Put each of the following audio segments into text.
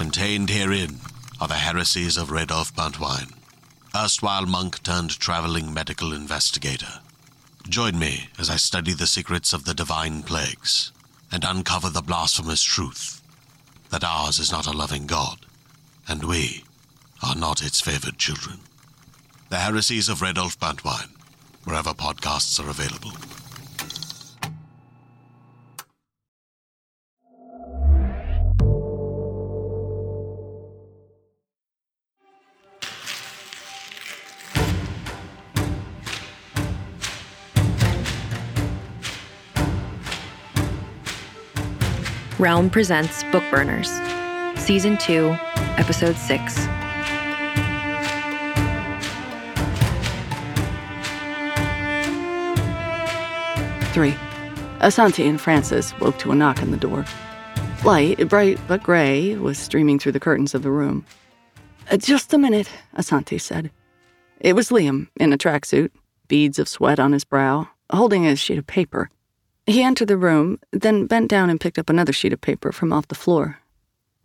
Contained herein are the heresies of Radolf Buntwine, erstwhile monk turned traveling medical investigator. Join me as I study the secrets of the divine plagues and uncover the blasphemous truth that ours is not a loving God, and we are not its favored children. The heresies of Radolf Buntwine, wherever podcasts are available. Realm presents Bookburners, Season 2, Episode 6. Three. Asanti and Francis woke to a knock on the door. Light, bright but gray, was streaming through the curtains of the room. "Uh, just a minute, Asanti said. It was Liam, in a tracksuit, beads of sweat on his brow, holding a sheet of paper. He entered the room, then bent down and picked up another sheet of paper from off the floor.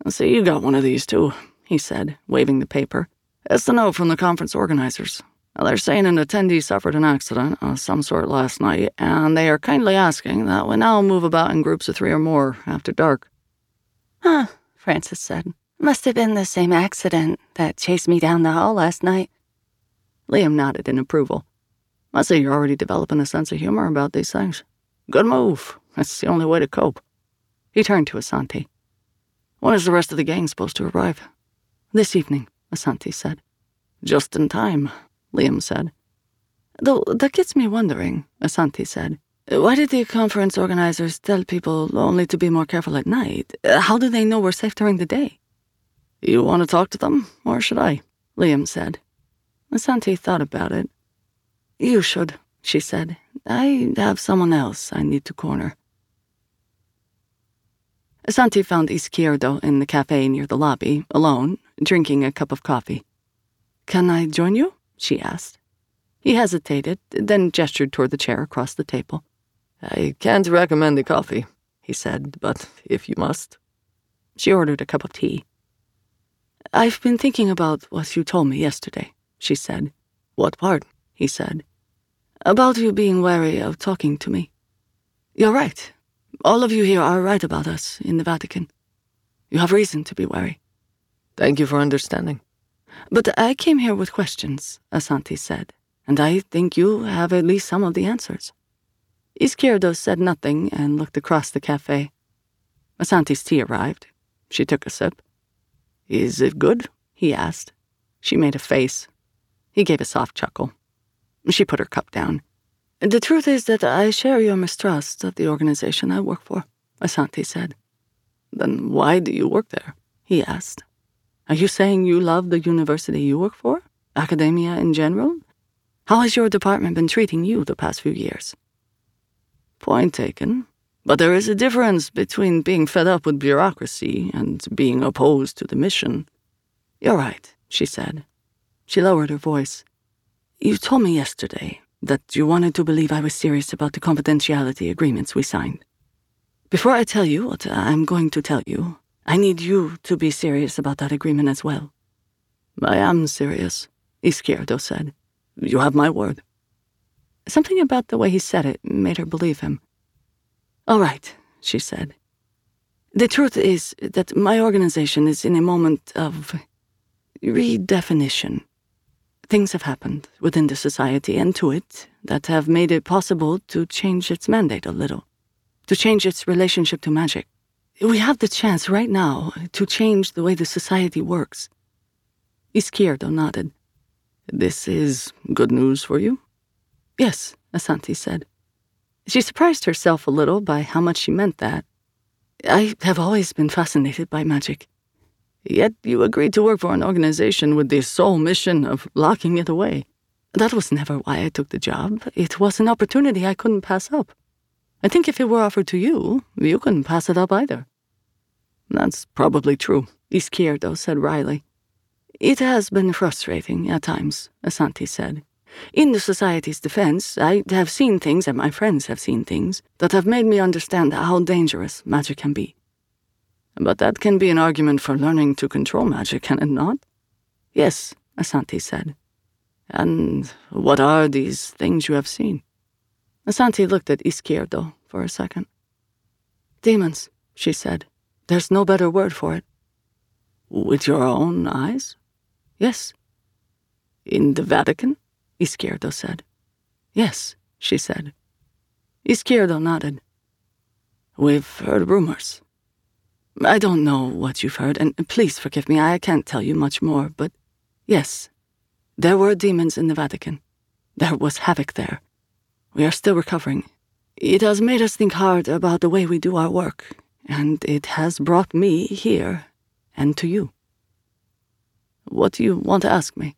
So you got one of these too, he said, waving the paper. It's the note from the conference organizers. They're saying an attendee suffered an accident of some sort last night, and they are kindly asking that we now move about in groups of three or more after dark. Huh, Francis said. Must have been the same accident that chased me down the hall last night. Liam nodded in approval. I see you're already developing a sense of humor about these things. Good move. That's the only way to cope. He turned to Asanti. When is the rest of the gang supposed to arrive? This evening, Asanti said. Just in time, Liam said. Though that gets me wondering, Asanti said. Why did the conference organizers tell people only to be more careful at night? How do they know we're safe during the day? You want to talk to them, or should I? Liam said. Asanti thought about it. You should, she said. I have someone else I need to corner. Asanti found Izquierdo in the cafe near the lobby, alone, drinking a cup of coffee. Can I join you? she asked. He hesitated, then gestured toward the chair across the table. I can't recommend the coffee, he said, but if you must. She ordered a cup of tea. I've been thinking about what you told me yesterday, she said. What part? he said. About you being wary of talking to me. You're right. All of you here are right about us in the Vatican. You have reason to be wary. Thank you for understanding. But I came here with questions, Asanti said, and I think you have at least some of the answers. Izquierdo said nothing and looked across the cafe. Asanti's tea arrived. She took a sip. Is it good? he asked. She made a face. He gave a soft chuckle. She put her cup down. The truth is that I share your mistrust of the organization I work for, Asanti said. Then why do you work there? he asked. Are you saying you love the university you work for? Academia in general? How has your department been treating you the past few years? Point taken. But there is a difference between being fed up with bureaucracy and being opposed to the mission. You're right, she said. She lowered her voice. You told me yesterday that you wanted to believe I was serious about the confidentiality agreements we signed. Before I tell you what I'm going to tell you, I need you to be serious about that agreement as well. I am serious, Izquierdo said. You have my word. Something about the way he said it made her believe him. All right, she said. The truth is that my organization is in a moment of redefinition. Things have happened within the society and to it that have made it possible to change its mandate a little, to change its relationship to magic. We have the chance right now to change the way the society works. Izquierdo nodded. This is good news for you? Yes, Asanti said. She surprised herself a little by how much she meant that, I have always been fascinated by magic. Yet you agreed to work for an organization with the sole mission of locking it away. That was never why I took the job. It was an opportunity I couldn't pass up. I think if it were offered to you, you couldn't pass it up either. That's probably true, Izquierdo said wryly. It has been frustrating at times, Asanti said. In the Society's defense, I have seen things, and my friends have seen things, that have made me understand how dangerous magic can be. But that can be an argument for learning to control magic, can it not? Yes, Asanti said. And what are these things you have seen? Asanti looked at Izquierdo for a second. Demons, she said. There's no better word for it. With your own eyes? Yes. In the Vatican? Izquierdo said. Yes, she said. Izquierdo nodded. We've heard rumors. I don't know what you've heard, and please forgive me, I can't tell you much more, but yes, there were demons in the Vatican. There was havoc there. We are still recovering. It has made us think hard about the way we do our work, and it has brought me here and to you. What do you want to ask me?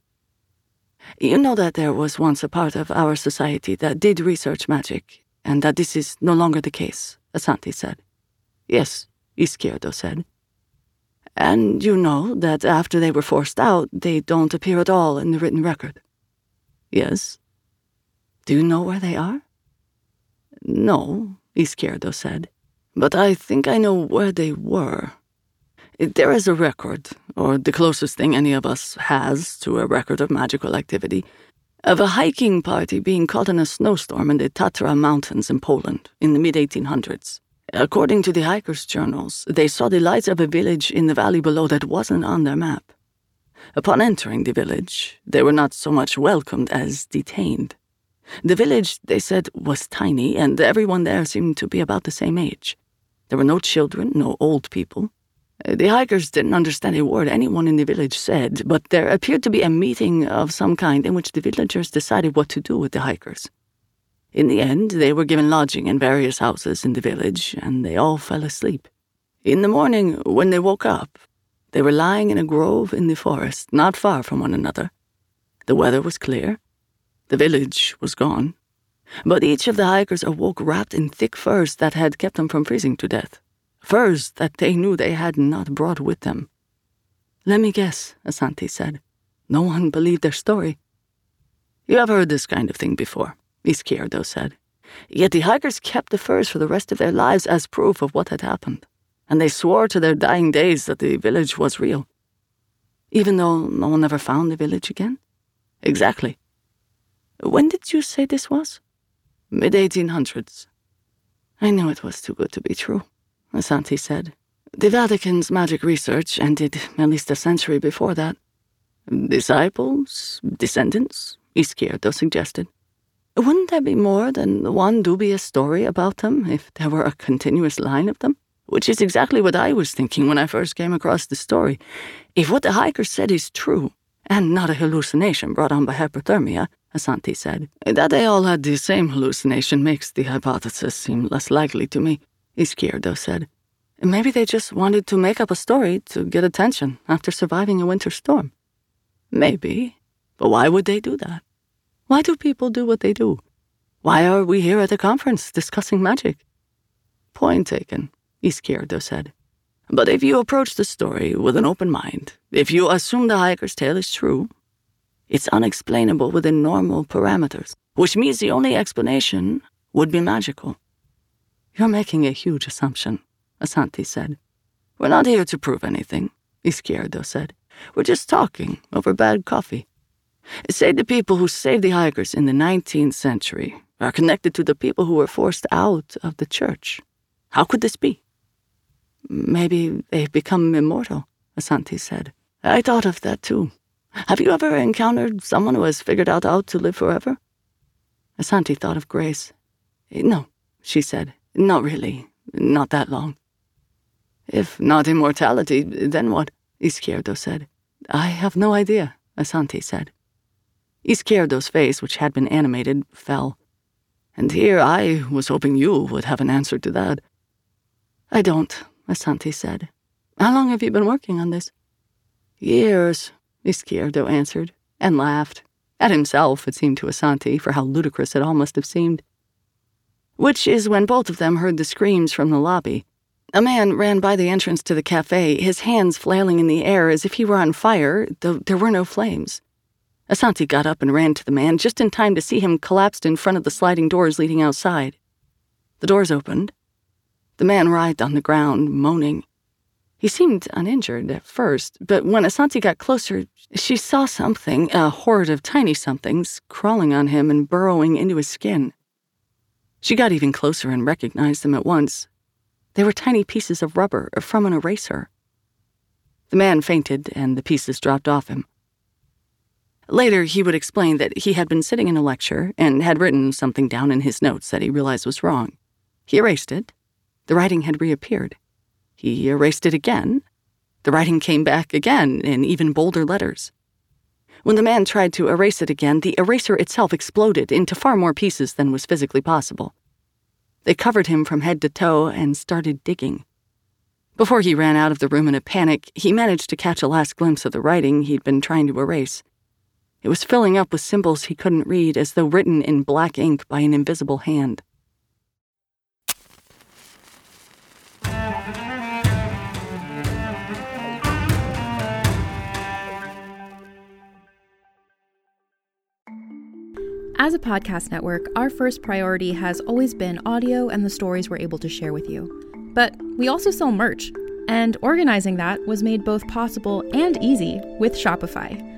You know that there was once a part of our society that did research magic, and that this is no longer the case, Asanti said. Yes, Izquierdo said. And you know that after they were forced out, they don't appear at all in the written record. Yes. Do you know where they are? No, Izquierdo said. But I think I know where they were. There is a record, or the closest thing any of us has to a record of magical activity, of a hiking party being caught in a snowstorm in the Tatra Mountains in Poland in the mid 1800s. According to the hikers' journals, they saw the lights of a village in the valley below that wasn't on their map. Upon entering the village, they were not so much welcomed as detained. The village, they said, was tiny, and everyone there seemed to be about the same age. There were no children, no old people. The hikers didn't understand a word anyone in the village said, but there appeared to be a meeting of some kind in which the villagers decided what to do with the hikers. In the end, they were given lodging in various houses in the village, and they all fell asleep. In the morning, when they woke up, they were lying in a grove in the forest, not far from one another. The weather was clear. The village was gone. But each of the hikers awoke wrapped in thick furs that had kept them from freezing to death furs that they knew they had not brought with them. Let me guess, Asanti said. No one believed their story. You have heard this kind of thing before, Izquierdo said. Yet the hikers kept the furs for the rest of their lives as proof of what had happened, and they swore to their dying days that the village was real. Even though no one ever found the village again? Exactly. When did you say this was? Mid 1800s. I knew it was too good to be true. Asanti said. The Vatican's magic research ended at least a century before that. Disciples? Descendants? Izquierdo suggested. Wouldn't there be more than one dubious story about them if there were a continuous line of them? Which is exactly what I was thinking when I first came across the story. If what the hiker said is true, and not a hallucination brought on by hypothermia, Asanti said, that they all had the same hallucination makes the hypothesis seem less likely to me. Izquierdo said. Maybe they just wanted to make up a story to get attention after surviving a winter storm. Maybe. But why would they do that? Why do people do what they do? Why are we here at a conference discussing magic? Point taken, Izquierdo said. But if you approach the story with an open mind, if you assume the hiker's tale is true, it's unexplainable within normal parameters, which means the only explanation would be magical. You're making a huge assumption, Asanti said. We're not here to prove anything, Izquierdo said. We're just talking over bad coffee. Say the people who saved the hikers in the 19th century are connected to the people who were forced out of the church. How could this be? Maybe they've become immortal, Asanti said. I thought of that too. Have you ever encountered someone who has figured out how to live forever? Asanti thought of Grace. No, she said. Not really. Not that long. If not immortality, then what? Izquierdo said. I have no idea, Asanti said. Izquierdo's face, which had been animated, fell. And here I was hoping you would have an answer to that. I don't, Asanti said. How long have you been working on this? Years, Izquierdo answered, and laughed. At himself, it seemed to Asanti, for how ludicrous it all must have seemed. Which is when both of them heard the screams from the lobby. A man ran by the entrance to the cafe, his hands flailing in the air as if he were on fire, though there were no flames. Asanti got up and ran to the man just in time to see him collapsed in front of the sliding doors leading outside. The doors opened. The man writhed on the ground, moaning. He seemed uninjured at first, but when Asanti got closer, she saw something, a horde of tiny somethings, crawling on him and burrowing into his skin. She got even closer and recognized them at once. They were tiny pieces of rubber from an eraser. The man fainted, and the pieces dropped off him. Later, he would explain that he had been sitting in a lecture and had written something down in his notes that he realized was wrong. He erased it. The writing had reappeared. He erased it again. The writing came back again in even bolder letters. When the man tried to erase it again, the eraser itself exploded into far more pieces than was physically possible. They covered him from head to toe and started digging. Before he ran out of the room in a panic, he managed to catch a last glimpse of the writing he'd been trying to erase. It was filling up with symbols he couldn't read as though written in black ink by an invisible hand. As a podcast network, our first priority has always been audio and the stories we're able to share with you. But we also sell merch, and organizing that was made both possible and easy with Shopify.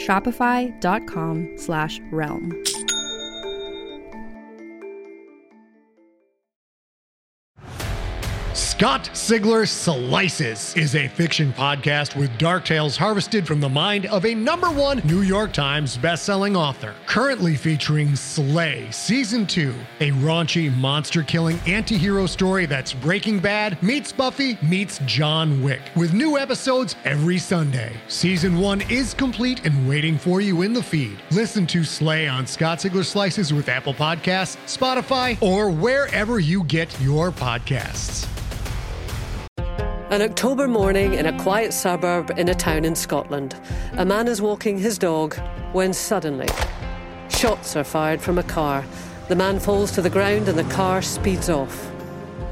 Shopify.com slash realm. Scott Sigler Slices is a fiction podcast with dark tales harvested from the mind of a number one New York Times bestselling author. Currently featuring Slay Season 2, a raunchy monster killing anti hero story that's Breaking Bad meets Buffy meets John Wick, with new episodes every Sunday. Season 1 is complete and waiting for you in the feed. Listen to Slay on Scott Sigler Slices with Apple Podcasts, Spotify, or wherever you get your podcasts. An October morning in a quiet suburb in a town in Scotland. A man is walking his dog when suddenly shots are fired from a car. The man falls to the ground and the car speeds off.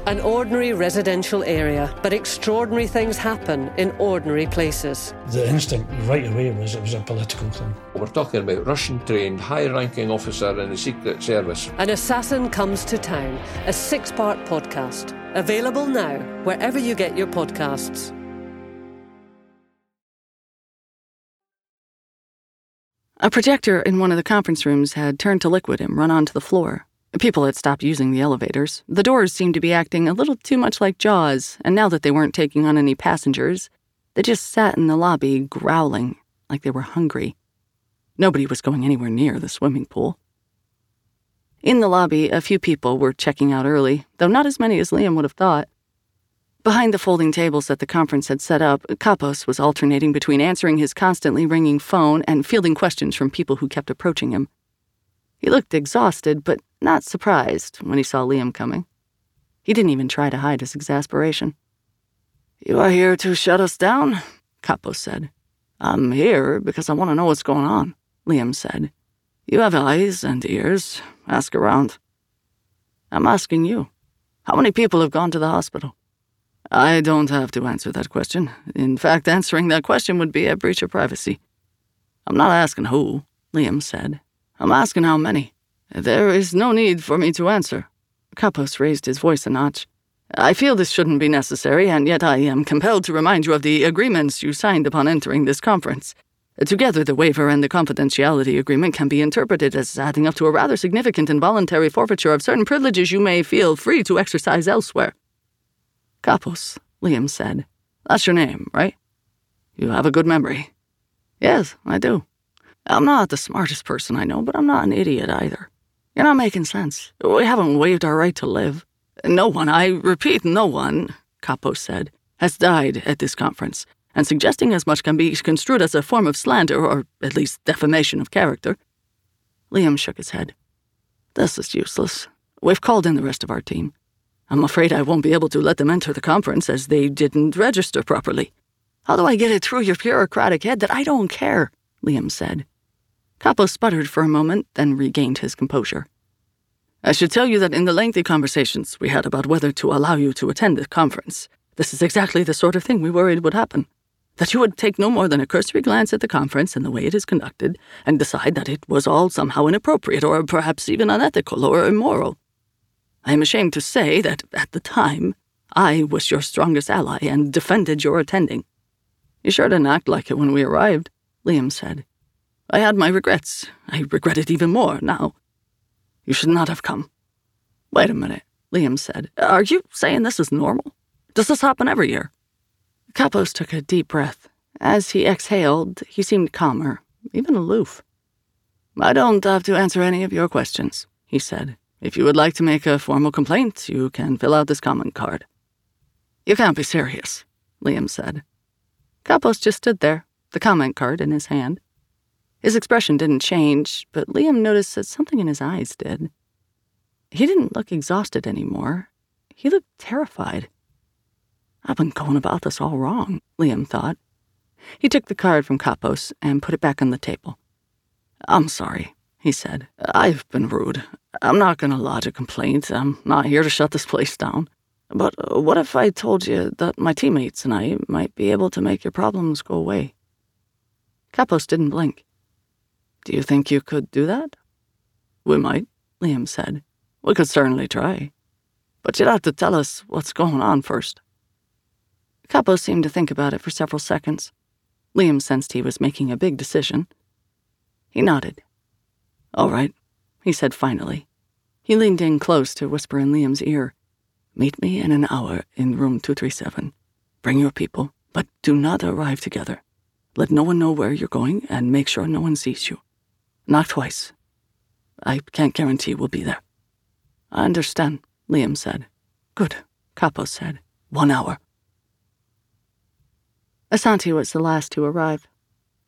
An ordinary residential area, but extraordinary things happen in ordinary places. The instinct right away was it was a political thing. We're talking about Russian trained, high ranking officer in the Secret Service. An Assassin Comes to Town, a six part podcast. Available now, wherever you get your podcasts. A projector in one of the conference rooms had turned to liquid and run onto the floor. People had stopped using the elevators. The doors seemed to be acting a little too much like Jaws, and now that they weren't taking on any passengers, they just sat in the lobby growling like they were hungry. Nobody was going anywhere near the swimming pool. In the lobby, a few people were checking out early, though not as many as Liam would have thought. Behind the folding tables that the conference had set up, Kapos was alternating between answering his constantly ringing phone and fielding questions from people who kept approaching him. He looked exhausted, but not surprised when he saw Liam coming. He didn't even try to hide his exasperation. You are here to shut us down? Kapos said. I'm here because I want to know what's going on, Liam said. You have eyes and ears. Ask around. I'm asking you. How many people have gone to the hospital? I don't have to answer that question. In fact, answering that question would be a breach of privacy. I'm not asking who, Liam said. I'm asking how many. There is no need for me to answer. Kapos raised his voice a notch. I feel this shouldn't be necessary, and yet I am compelled to remind you of the agreements you signed upon entering this conference. Together, the waiver and the confidentiality agreement can be interpreted as adding up to a rather significant involuntary forfeiture of certain privileges you may feel free to exercise elsewhere. Kapos, Liam said. That's your name, right? You have a good memory. Yes, I do. I'm not the smartest person I know, but I'm not an idiot either. You're not making sense. We haven't waived our right to live. No one, I repeat, no one, Kapos said, has died at this conference, and suggesting as much can be construed as a form of slander, or at least defamation of character. Liam shook his head. This is useless. We've called in the rest of our team. I'm afraid I won't be able to let them enter the conference as they didn't register properly. How do I get it through your bureaucratic head that I don't care? Liam said. Kapos sputtered for a moment, then regained his composure. I should tell you that in the lengthy conversations we had about whether to allow you to attend the conference, this is exactly the sort of thing we worried would happen. That you would take no more than a cursory glance at the conference and the way it is conducted, and decide that it was all somehow inappropriate, or perhaps even unethical or immoral. I am ashamed to say that, at the time, I was your strongest ally and defended your attending. You sure didn't act like it when we arrived, Liam said. I had my regrets. I regret it even more now. You should not have come. Wait a minute, Liam said. Are you saying this is normal? Does this happen every year? Kapos took a deep breath. As he exhaled, he seemed calmer, even aloof. I don't have to answer any of your questions, he said. If you would like to make a formal complaint, you can fill out this comment card. You can't be serious, Liam said. Kapos just stood there, the comment card in his hand. His expression didn't change, but Liam noticed that something in his eyes did. He didn't look exhausted anymore. He looked terrified. I've been going about this all wrong, Liam thought. He took the card from Kapos and put it back on the table. I'm sorry, he said. I've been rude. I'm not going to lodge a complaint. I'm not here to shut this place down. But what if I told you that my teammates and I might be able to make your problems go away? Kapos didn't blink. Do you think you could do that? We might, Liam said. We could certainly try. But you'd have to tell us what's going on first. Kapos seemed to think about it for several seconds. Liam sensed he was making a big decision. He nodded. All right, he said finally. He leaned in close to whisper in Liam's ear. Meet me in an hour in room 237. Bring your people, but do not arrive together. Let no one know where you're going and make sure no one sees you. Knock twice. I can't guarantee we'll be there. I understand, Liam said. Good, Kapos said. One hour. Asanti was the last to arrive.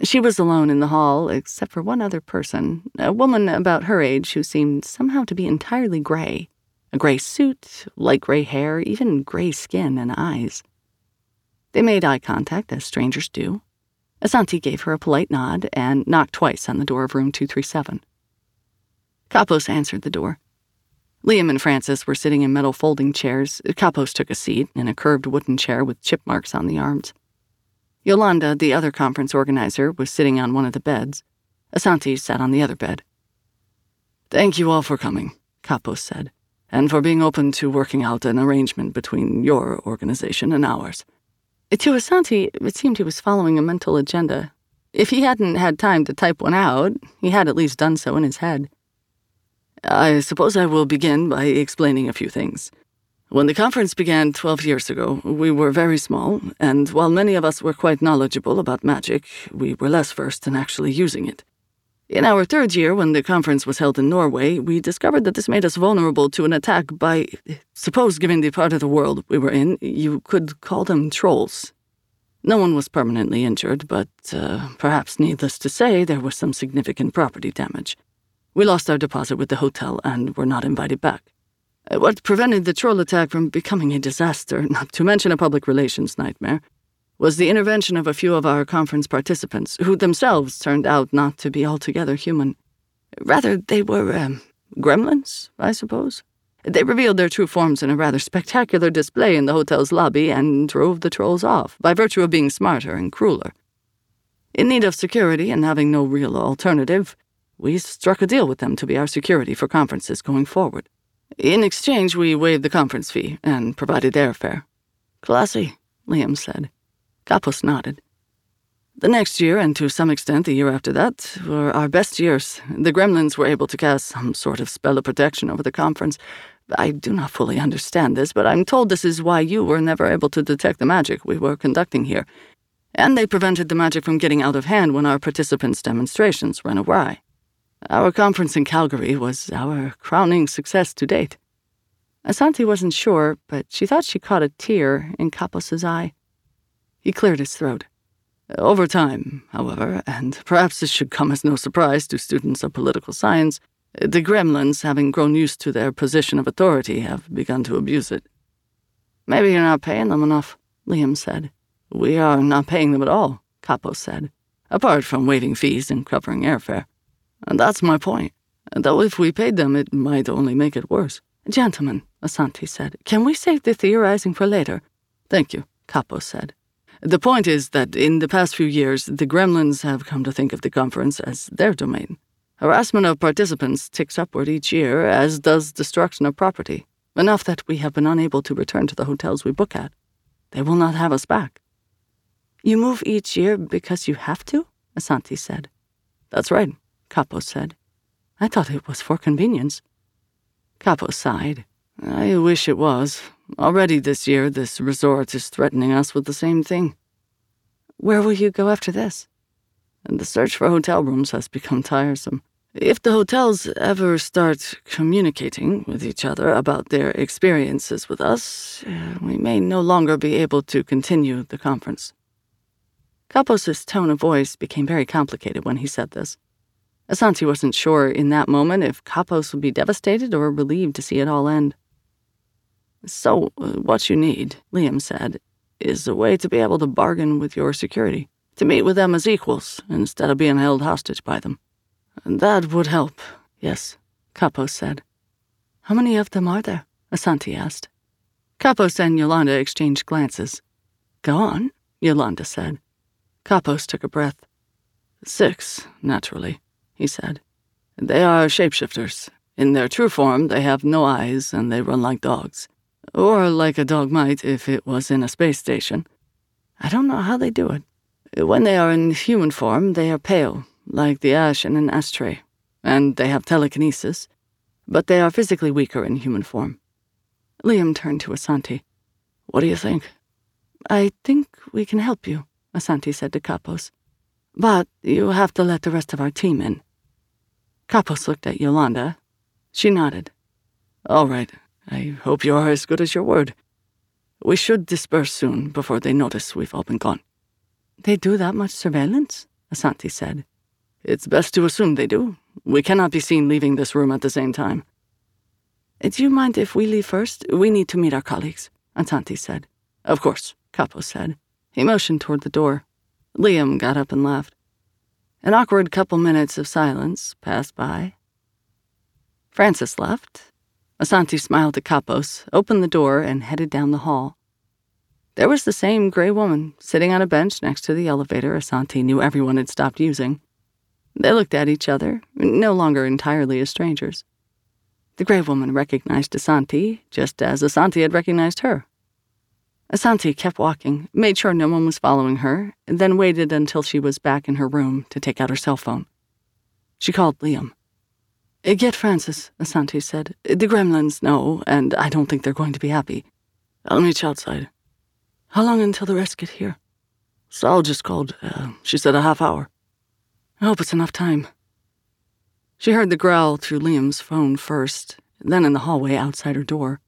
She was alone in the hall, except for one other person, a woman about her age who seemed somehow to be entirely gray. A gray suit, light gray hair, even gray skin and eyes. They made eye contact, as strangers do. Asanti gave her a polite nod and knocked twice on the door of room 237. Kapos answered the door. Liam and Francis were sitting in metal folding chairs. Kapos took a seat in a curved wooden chair with chip marks on the arms. Yolanda, the other conference organizer, was sitting on one of the beds. Asanti sat on the other bed. Thank you all for coming, Kapos said, and for being open to working out an arrangement between your organization and ours. To Asanti, it seemed he was following a mental agenda. If he hadn't had time to type one out, he had at least done so in his head. I suppose I will begin by explaining a few things. When the conference began 12 years ago, we were very small, and while many of us were quite knowledgeable about magic, we were less versed in actually using it. In our third year, when the conference was held in Norway, we discovered that this made us vulnerable to an attack by, suppose, given the part of the world we were in, you could call them trolls. No one was permanently injured, but uh, perhaps needless to say, there was some significant property damage. We lost our deposit with the hotel and were not invited back. Uh, what prevented the troll attack from becoming a disaster, not to mention a public relations nightmare, was the intervention of a few of our conference participants, who themselves turned out not to be altogether human. Rather, they were, um, gremlins, I suppose. They revealed their true forms in a rather spectacular display in the hotel's lobby and drove the trolls off, by virtue of being smarter and crueler. In need of security and having no real alternative, we struck a deal with them to be our security for conferences going forward. In exchange, we waived the conference fee and provided airfare. Classy, Liam said. Kapos nodded. The next year, and to some extent the year after that, were our best years. The gremlins were able to cast some sort of spell of protection over the conference. I do not fully understand this, but I'm told this is why you were never able to detect the magic we were conducting here. And they prevented the magic from getting out of hand when our participants' demonstrations ran awry. Our conference in Calgary was our crowning success to date. Asanti wasn't sure, but she thought she caught a tear in Kapos's eye. He cleared his throat. Over time, however, and perhaps this should come as no surprise to students of political science, the gremlins, having grown used to their position of authority, have begun to abuse it. Maybe you're not paying them enough, Liam said. We are not paying them at all, Kapos said, apart from waiving fees and covering airfare. And that's my point. Though if we paid them, it might only make it worse. Gentlemen, Asanti said, can we save the theorizing for later? Thank you, Kapos said. The point is that in the past few years, the gremlins have come to think of the conference as their domain. Harassment of participants ticks upward each year, as does destruction of property, enough that we have been unable to return to the hotels we book at. They will not have us back. You move each year because you have to? Asanti said. That's right, Kapos said. I thought it was for convenience. Kapos sighed. I wish it was. Already this year, this resort is threatening us with the same thing. Where will you go after this? And the search for hotel rooms has become tiresome. If the hotels ever start communicating with each other about their experiences with us, uh, we may no longer be able to continue the conference. Kapos's tone of voice became very complicated when he said this. Asanti wasn't sure in that moment if Kapos would be devastated or relieved to see it all end. So, uh, what you need, Liam said, is a way to be able to bargain with your security, to meet with them as equals instead of being held hostage by them. And that would help, yes, Kapos said. How many of them are there? Asanti asked. Kapos and Yolanda exchanged glances. Go on, Yolanda said. Kapos took a breath. Six, naturally, he said. They are shapeshifters. In their true form, they have no eyes and they run like dogs. Or like a dog might if it was in a space station. I don't know how they do it. When they are in human form, they are pale, like the ash in an ashtray, and they have telekinesis, but they are physically weaker in human form. Liam turned to Asanti. What do you think? I think we can help you, Asanti said to Kapos. But you have to let the rest of our team in. Kapos looked at Yolanda. She nodded. All right, I hope you are as good as your word. We should disperse soon before they notice we've all been gone. They do that much surveillance? Asanti said. It's best to assume they do. We cannot be seen leaving this room at the same time. Do you mind if we leave first? We need to meet our colleagues, Asanti said. Of course, Kapos said. He motioned toward the door. Liam got up and left. An awkward couple minutes of silence passed by. Francis left, Asanti smiled at Kapos, opened the door, and headed down the hall. There was the same gray woman sitting on a bench next to the elevator Asanti knew everyone had stopped using. They looked at each other, no longer entirely as strangers. The gray woman recognized Asanti, just as Asanti had recognized her. Asanti kept walking, made sure no one was following her, and then waited until she was back in her room to take out her cell phone. She called Liam. Get Francis, Asanti said. The gremlins know, and I don't think they're going to be happy. I'll meet you outside. How long until the rest get here? Sal just called. Uh, she said a half hour. I hope it's enough time. She heard the growl through Liam's phone first, then in the hallway outside her door.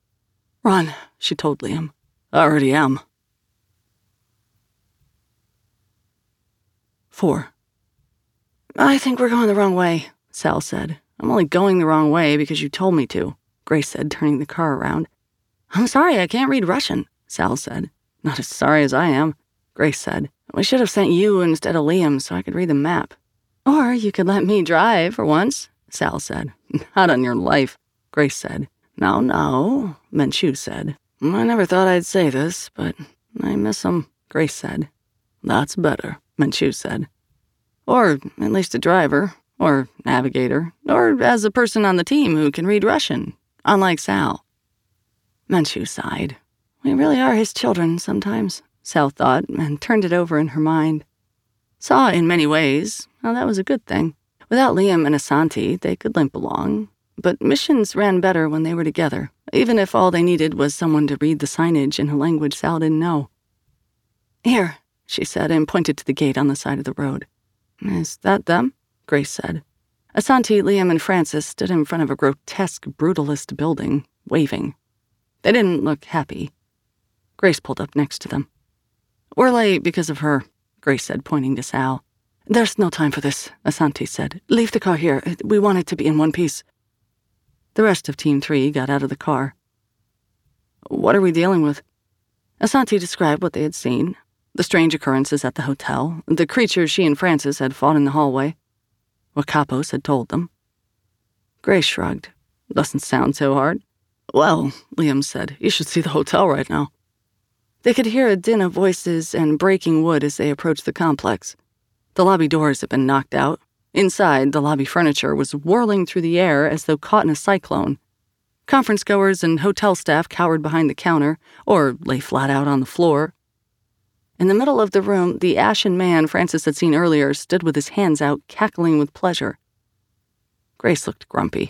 Run, she told Liam. I already am. 4. I think we're going the wrong way, Sal said. I'm only going the wrong way because you told me to, Grace said, turning the car around. I'm sorry, I can't read Russian, Sal said. Not as sorry as I am, Grace said. We should have sent you instead of Liam so I could read the map. Or you could let me drive for once, Sal said. Not on your life, Grace said. No, no, Menchu said. I never thought I'd say this, but I miss him, Grace said. That's better, Menchu said. Or at least a driver, or navigator, or as a person on the team who can read Russian, unlike Sal. Menchu sighed. We really are his children sometimes, Sal thought, and turned it over in her mind. Saw in many ways how that was a good thing. Without Liam and Asanti, they could limp along, but missions ran better when they were together, even if all they needed was someone to read the signage in a language Sal didn't know. Here, she said, and pointed to the gate on the side of the road. Is that them? Grace said. Asanti, Liam, and Francis stood in front of a grotesque brutalist building, waving. They didn't look happy. Grace pulled up next to them. We're late because of her, Grace said, pointing to Sal. There's no time for this, Asanti said. Leave the car here. We want it to be in one piece. The rest of Team 3 got out of the car. What are we dealing with? Asanti described what they had seen the strange occurrences at the hotel, the creatures she and Francis had fought in the hallway, what Kapos had told them. Grace shrugged. Doesn't sound so hard. Well, Liam said, you should see the hotel right now. They could hear a din of voices and breaking wood as they approached the complex. The lobby doors had been knocked out, Inside, the lobby furniture was whirling through the air as though caught in a cyclone. Conference goers and hotel staff cowered behind the counter or lay flat out on the floor. In the middle of the room, the ashen man Francis had seen earlier stood with his hands out, cackling with pleasure. Grace looked grumpy.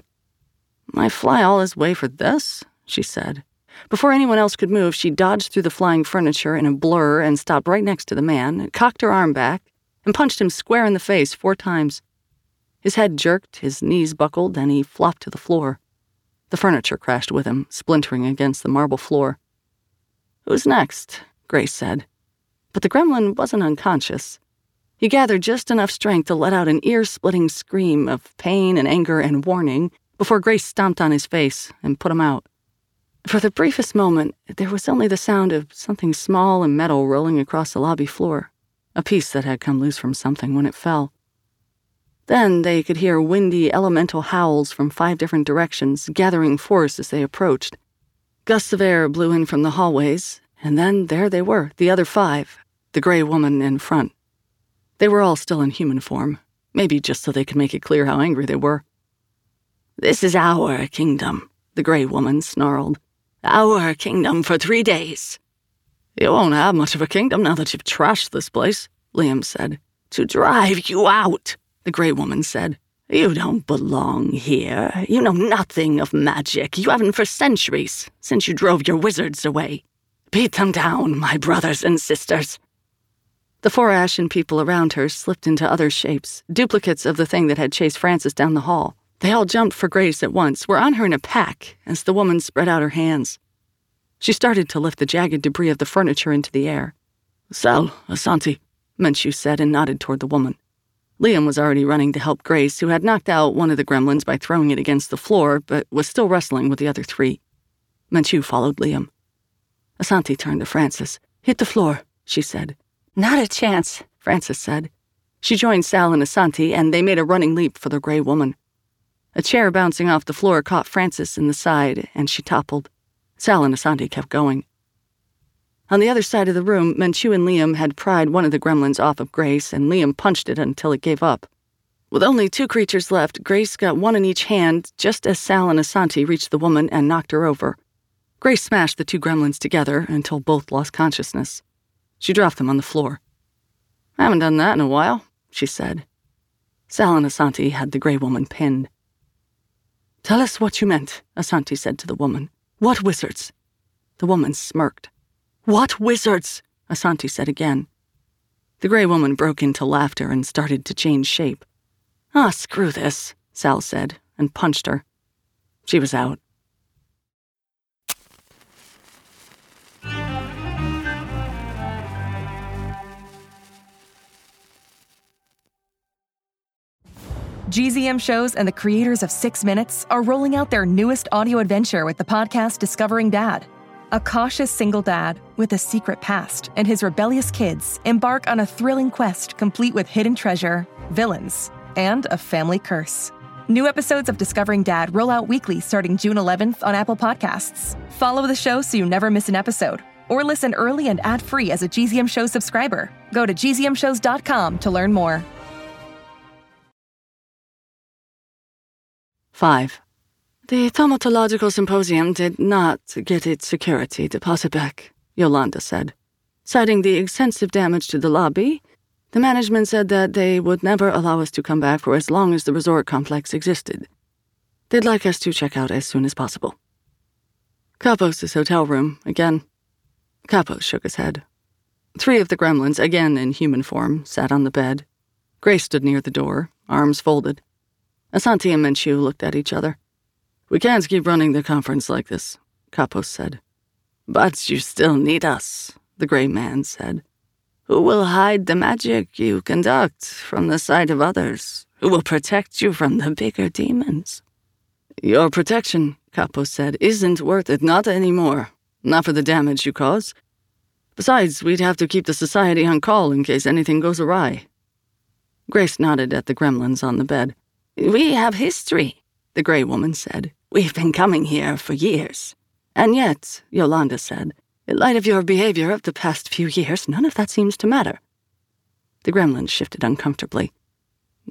I fly all this way for this? she said. Before anyone else could move, she dodged through the flying furniture in a blur and stopped right next to the man, cocked her arm back, and punched him square in the face four times. His head jerked, his knees buckled, and he flopped to the floor. The furniture crashed with him, splintering against the marble floor. Who's next? Grace said. But the gremlin wasn't unconscious. He gathered just enough strength to let out an ear splitting scream of pain and anger and warning before Grace stomped on his face and put him out. For the briefest moment, there was only the sound of something small and metal rolling across the lobby floor, a piece that had come loose from something when it fell. Then they could hear windy elemental howls from five different directions, gathering force as they approached. Gusts of air blew in from the hallways, and then there they were, the other five, the gray woman in front. They were all still in human form, maybe just so they could make it clear how angry they were. This is our kingdom, the gray woman snarled. Our kingdom for three days. You won't have much of a kingdom now that you've trashed this place, Liam said. To drive you out, the Grey Woman said. You don't belong here. You know nothing of magic. You haven't for centuries, since you drove your wizards away. Beat them down, my brothers and sisters. The four ashen people around her slipped into other shapes, duplicates of the thing that had chased Francis down the hall. They all jumped for Grace at once, were on her in a pack as the woman spread out her hands. She started to lift the jagged debris of the furniture into the air. Sal, Asanti, Menchu said and nodded toward the woman. Liam was already running to help Grace, who had knocked out one of the gremlins by throwing it against the floor, but was still wrestling with the other three. Menchu followed Liam. Asanti turned to Francis. Hit the floor, she said. Not a chance, Francis said. She joined Sal and Asanti, and they made a running leap for the gray woman. A chair bouncing off the floor caught Francis in the side, and she toppled. Sal and Asanti kept going. On the other side of the room, Menchu and Liam had pried one of the gremlins off of Grace, and Liam punched it until it gave up. With only two creatures left, Grace got one in each hand just as Sal and Asanti reached the woman and knocked her over. Grace smashed the two gremlins together until both lost consciousness. She dropped them on the floor. I haven't done that in a while, she said. Sal and Asanti had the gray woman pinned. Tell us what you meant, Asanti said to the woman. What wizards? The woman smirked. What wizards? Asanti said again. The gray woman broke into laughter and started to change shape. Ah, screw this, Sal said, and punched her. She was out. GZM Shows and the creators of Six Minutes are rolling out their newest audio adventure with the podcast Discovering Dad. A cautious single dad with a secret past and his rebellious kids embark on a thrilling quest complete with hidden treasure, villains, and a family curse. New episodes of Discovering Dad roll out weekly starting June 11th on Apple Podcasts. Follow the show so you never miss an episode, or listen early and ad free as a GZM Show subscriber. Go to gzmshows.com to learn more. 5. The Thaumatological Symposium did not get its security deposit back, Yolanda said. Citing the extensive damage to the lobby, the management said that they would never allow us to come back for as long as the resort complex existed. They'd like us to check out as soon as possible. Kapos' hotel room, again. Kapos shook his head. Three of the gremlins, again in human form, sat on the bed. Grace stood near the door, arms folded. Asanti and Menchu looked at each other. We can't keep running the conference like this, Kapos said. But you still need us, the gray man said. Who will hide the magic you conduct from the sight of others? Who will protect you from the bigger demons? Your protection, Kapos said, isn't worth it, not anymore. Not for the damage you cause. Besides, we'd have to keep the society on call in case anything goes awry. Grace nodded at the gremlins on the bed. We have history, the gray woman said. We've been coming here for years. And yet, Yolanda said, in light of your behavior of the past few years, none of that seems to matter. The gremlin shifted uncomfortably.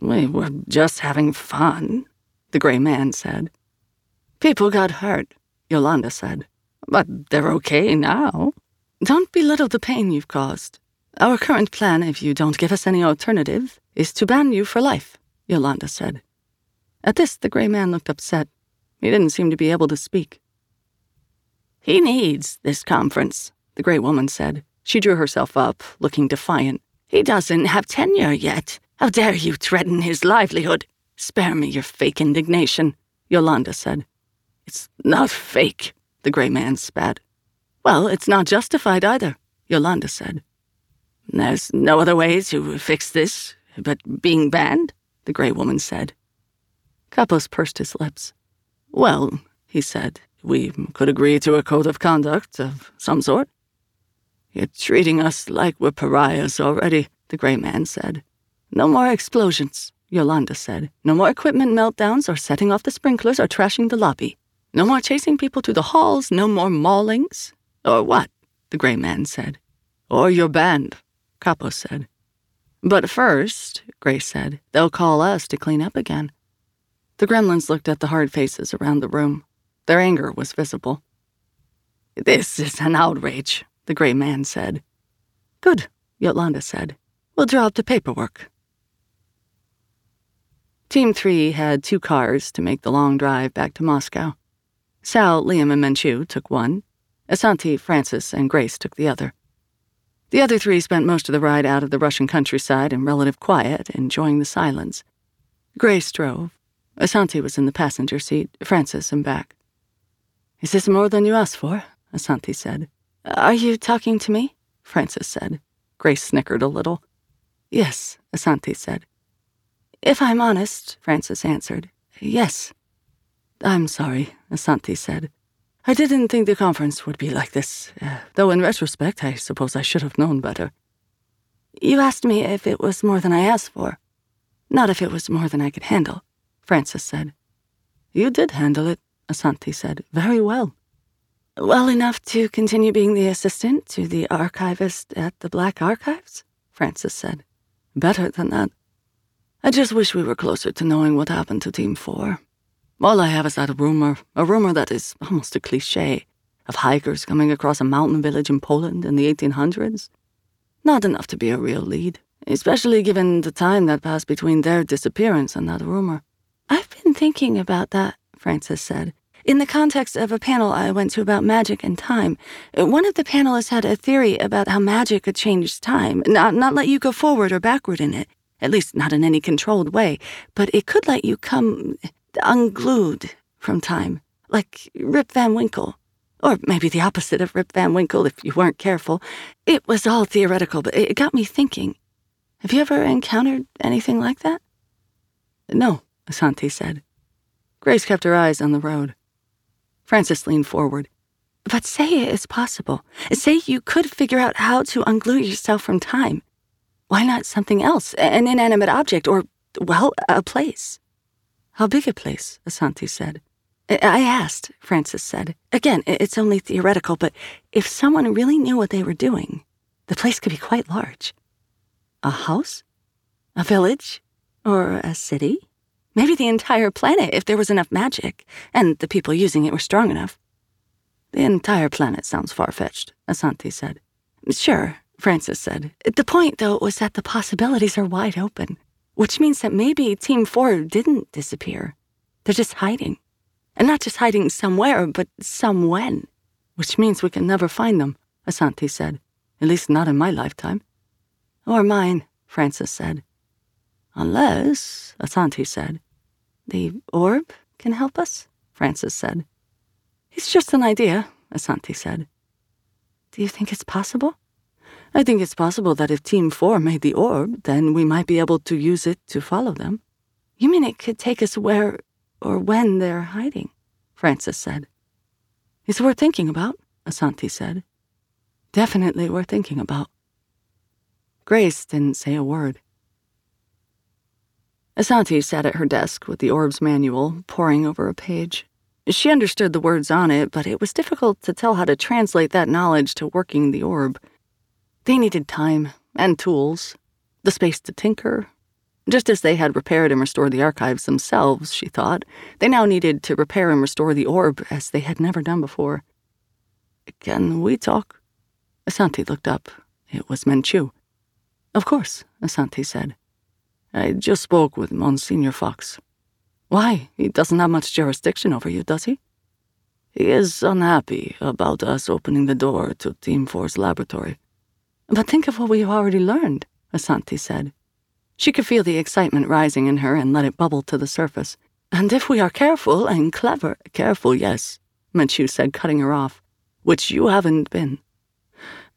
We were just having fun, the gray man said. People got hurt, Yolanda said. But they're okay now. Don't belittle the pain you've caused. Our current plan, if you don't give us any alternative, is to ban you for life, Yolanda said. At this, the gray man looked upset. He didn't seem to be able to speak. He needs this conference, the great woman said. She drew herself up, looking defiant. He doesn't have tenure yet. How dare you threaten his livelihood? Spare me your fake indignation, Yolanda said. It's not fake, the gray man spat. Well, it's not justified either, Yolanda said. There's no other way to fix this but being banned, the gray woman said. Kapos pursed his lips. Well, he said, we could agree to a code of conduct of some sort. You're treating us like we're pariahs already, the gray man said. No more explosions, Yolanda said. No more equipment meltdowns or setting off the sprinklers or trashing the lobby. No more chasing people to the halls, no more maulings. Or what? the gray man said. Or you're banned, Kapos said. But first, Grace said, they'll call us to clean up again. The gremlins looked at the hard faces around the room. Their anger was visible. This is an outrage, the gray man said. Good, Yolanda said. We'll draw up the paperwork. Team 3 had two cars to make the long drive back to Moscow. Sal, Liam, and Menchu took one. Asanti, Francis, and Grace took the other. The other three spent most of the ride out of the Russian countryside in relative quiet, enjoying the silence. Grace drove, Asanti was in the passenger seat, Francis in back. Is this more than you asked for? Asanti said. Are you talking to me? Francis said. Grace snickered a little. Yes, Asanti said. If I'm honest, Francis answered, yes. I'm sorry, Asanti said. I didn't think the conference would be like this, uh, though in retrospect, I suppose I should have known better. You asked me if it was more than I asked for, not if it was more than I could handle. Francis said. You did handle it, Asanti said, very well. Well enough to continue being the assistant to the archivist at the Black Archives? Francis said. Better than that. I just wish we were closer to knowing what happened to Team 4. All I have is that rumor, a rumor that is almost a cliche, of hikers coming across a mountain village in Poland in the 1800s. Not enough to be a real lead, especially given the time that passed between their disappearance and that rumor. I've been thinking about that, Francis said. In the context of a panel I went to about magic and time, one of the panelists had a theory about how magic could change time, not, not let you go forward or backward in it. at least not in any controlled way, but it could let you come unglued from time, like Rip Van Winkle. Or maybe the opposite of Rip Van Winkle if you weren't careful. It was all theoretical, but it got me thinking. Have you ever encountered anything like that? No, Asanti said. Grace kept her eyes on the road. Francis leaned forward. But say it's possible. Say you could figure out how to unglue yourself from time. Why not something else? An inanimate object, or, well, a place? How big a place? Asanti said. I asked, Francis said. Again, it's only theoretical, but if someone really knew what they were doing, the place could be quite large. A house? A village? Or a city? Maybe the entire planet if there was enough magic, and the people using it were strong enough. The entire planet sounds far fetched, Asanti said. Sure, Francis said. The point, though, was that the possibilities are wide open, which means that maybe Team 4 didn't disappear. They're just hiding. And not just hiding somewhere, but some when. Which means we can never find them, Asanti said. At least not in my lifetime. Or mine, Francis said. Unless, Asanti said. The orb can help us, Francis said. It's just an idea, Asanti said. Do you think it's possible? I think it's possible that if Team 4 made the orb, then we might be able to use it to follow them. You mean it could take us where or when they're hiding? Francis said. It's worth thinking about, Asanti said. Definitely worth thinking about. Grace didn't say a word. Asanti sat at her desk with the orb's manual, poring over a page. She understood the words on it, but it was difficult to tell how to translate that knowledge to working the orb. They needed time and tools, the space to tinker. Just as they had repaired and restored the archives themselves, she thought, they now needed to repair and restore the orb as they had never done before. Can we talk? Asanti looked up. It was Menchu. Of course, Asanti said. I just spoke with Monsignor Fox. Why? He doesn't have much jurisdiction over you, does he? He is unhappy about us opening the door to Team 4's laboratory. But think of what we've already learned, Asanti said. She could feel the excitement rising in her and let it bubble to the surface. And if we are careful and clever, careful, yes, Menchu said, cutting her off, which you haven't been.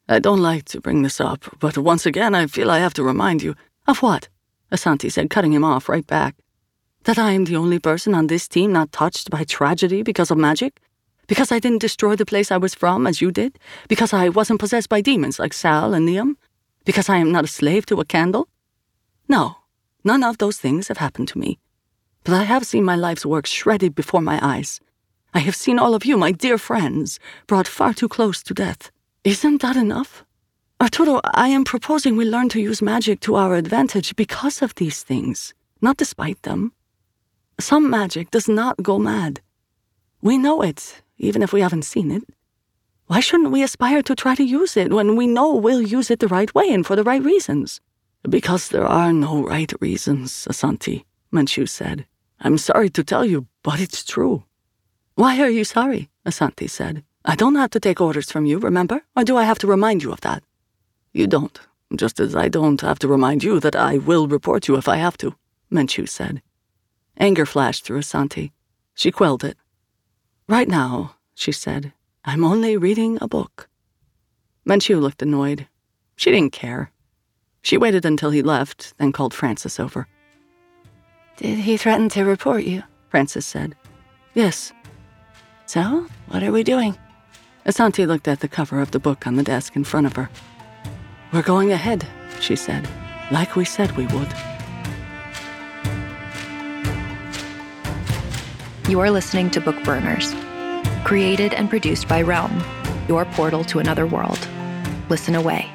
I don't like to bring this up, but once again I feel I have to remind you. Of what? Asanti said, cutting him off right back. That I am the only person on this team not touched by tragedy because of magic? Because I didn't destroy the place I was from as you did? Because I wasn't possessed by demons like Sal and Liam? Because I am not a slave to a candle? No, none of those things have happened to me. But I have seen my life's work shredded before my eyes. I have seen all of you, my dear friends, brought far too close to death. Isn't that enough? Arturo, I am proposing we learn to use magic to our advantage because of these things, not despite them. Some magic does not go mad. We know it, even if we haven't seen it. Why shouldn't we aspire to try to use it when we know we'll use it the right way and for the right reasons? Because there are no right reasons, Asanti, Menchu said. I'm sorry to tell you, but it's true. Why are you sorry? Asanti said. I don't have to take orders from you, remember? Or do I have to remind you of that? You don't, just as I don't have to remind you that I will report you if I have to, Menchu said. Anger flashed through Asanti. She quelled it. Right now, she said, I'm only reading a book. Menchu looked annoyed. She didn't care. She waited until he left, then called Francis over. Did he threaten to report you? Francis said. Yes. So, what are we doing? Asanti looked at the cover of the book on the desk in front of her. We're going ahead, she said, like we said we would. You are listening to Bookburners, created and produced by Realm, your portal to another world. Listen away.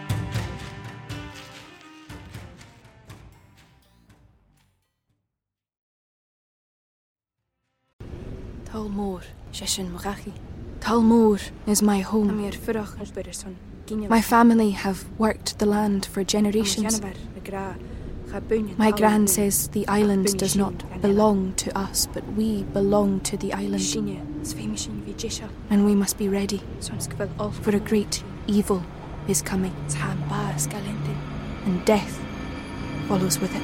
Talmor, Sheshin Morachi. Talmor is my home. My family have worked the land for generations. My gran says the island does not belong to us, but we belong to the island. And we must be ready, for a great evil is coming. And death follows with it.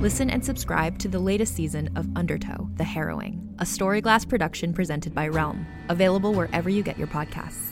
Listen and subscribe to the latest season of Undertow, The Harrowing, a Storyglass production presented by Realm, available wherever you get your podcasts.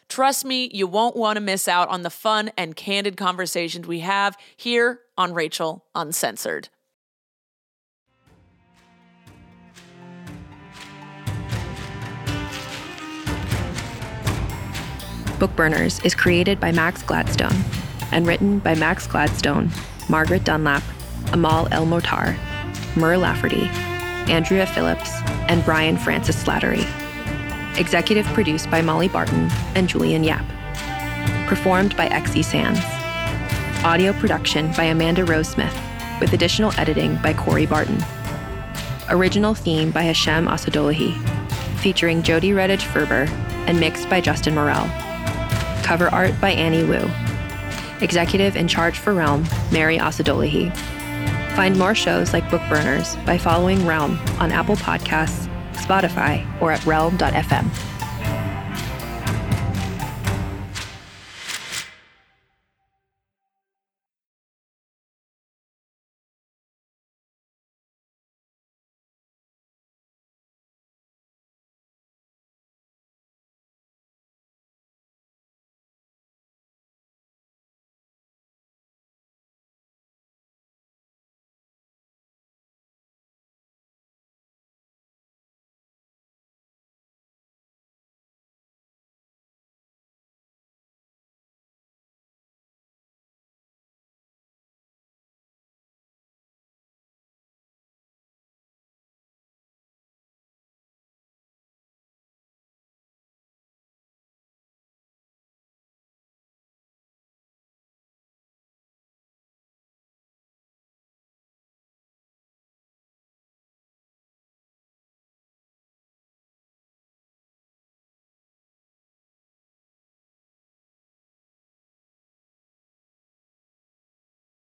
Trust me, you won't want to miss out on the fun and candid conversations we have here on Rachel Uncensored. Bookburners is created by Max Gladstone and written by Max Gladstone, Margaret Dunlap, Amal El-Mohtar, Mur Lafferty, Andrea Phillips, and Brian Francis Slattery. Executive produced by Molly Barton and Julian Yap. Performed by Xe Sands. Audio production by Amanda Rose Smith, with additional editing by Corey Barton. Original theme by Hashem Assadullahi, featuring Jody Redditch Ferber and mixed by Justin Morel. Cover art by Annie Wu. Executive in charge for Realm, Mary Assadullahi. Find more shows like Bookburners by following Realm on Apple Podcasts, Spotify, or at realm.fm.